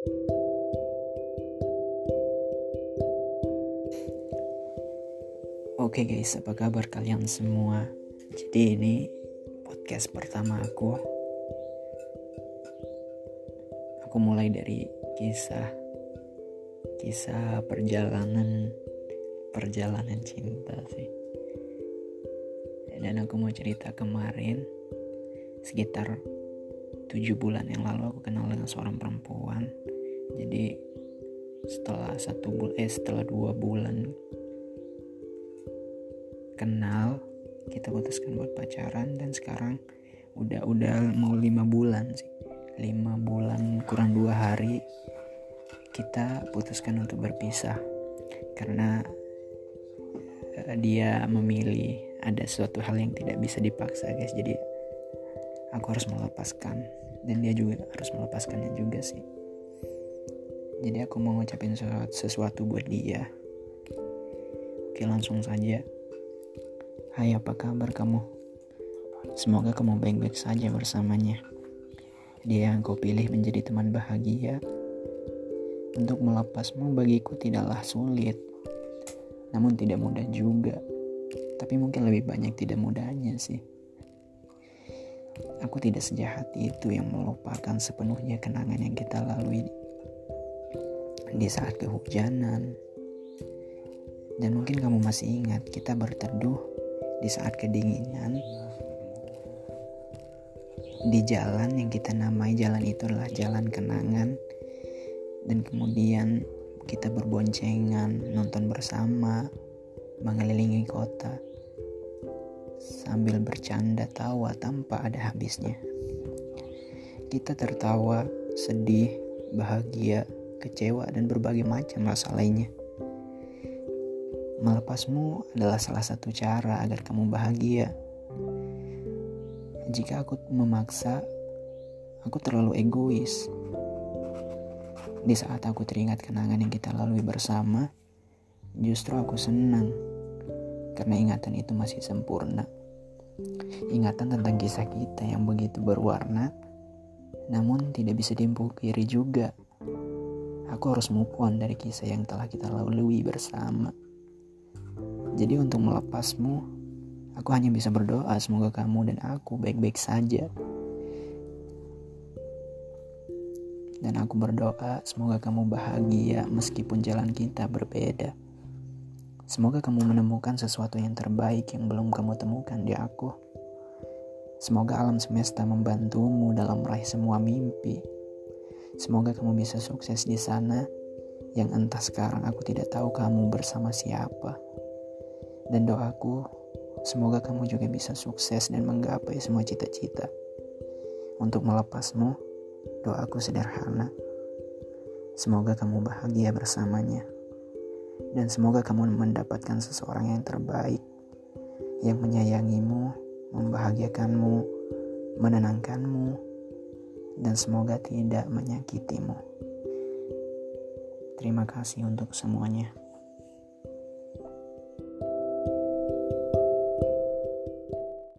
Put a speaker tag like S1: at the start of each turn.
S1: Oke okay guys, apa kabar kalian semua? Jadi ini podcast pertama aku. Aku mulai dari kisah kisah perjalanan perjalanan cinta sih. Dan aku mau cerita kemarin sekitar tujuh bulan yang lalu aku kenal dengan seorang perempuan. Jadi setelah satu bulan eh setelah dua bulan kenal kita putuskan buat pacaran dan sekarang udah udah mau lima bulan sih. Lima bulan kurang dua hari kita putuskan untuk berpisah. Karena uh, dia memilih ada suatu hal yang tidak bisa dipaksa guys. Jadi aku harus melepaskan. Dan dia juga harus melepaskannya juga sih jadi aku mau ngucapin sesuatu, sesuatu buat dia oke langsung saja Hai apa kabar kamu? Semoga kamu baik-baik saja bersamanya. Dia yang kau pilih menjadi teman bahagia. Untuk melepasmu bagiku tidaklah sulit. Namun tidak mudah juga. Tapi mungkin lebih banyak tidak mudahnya sih. Aku tidak sejahat itu yang melupakan sepenuhnya kenangan yang kita lalui di saat kehujanan. Dan mungkin kamu masih ingat kita berteduh di saat kedinginan. Di jalan yang kita namai jalan itu adalah jalan kenangan. Dan kemudian kita berboncengan nonton bersama mengelilingi kota. Sambil bercanda tawa tanpa ada habisnya. Kita tertawa sedih bahagia kecewa dan berbagai macam rasa lainnya Melepasmu adalah salah satu cara agar kamu bahagia. Jika aku memaksa, aku terlalu egois. Di saat aku teringat kenangan yang kita lalui bersama, justru aku senang karena ingatan itu masih sempurna. Ingatan tentang kisah kita yang begitu berwarna, namun tidak bisa dipungkiri juga. Aku harus move on dari kisah yang telah kita lalui bersama. Jadi untuk melepasmu, aku hanya bisa berdoa semoga kamu dan aku baik-baik saja. Dan aku berdoa semoga kamu bahagia meskipun jalan kita berbeda. Semoga kamu menemukan sesuatu yang terbaik yang belum kamu temukan di aku. Semoga alam semesta membantumu dalam meraih semua mimpi. Semoga kamu bisa sukses di sana yang entah sekarang aku tidak tahu kamu bersama siapa. Dan doaku, semoga kamu juga bisa sukses dan menggapai semua cita-cita. Untuk melepasmu, doaku sederhana. Semoga kamu bahagia bersamanya. Dan semoga kamu mendapatkan seseorang yang terbaik, yang menyayangimu, membahagiakanmu, menenangkanmu, dan semoga tidak menyakitimu. Terima kasih untuk semuanya.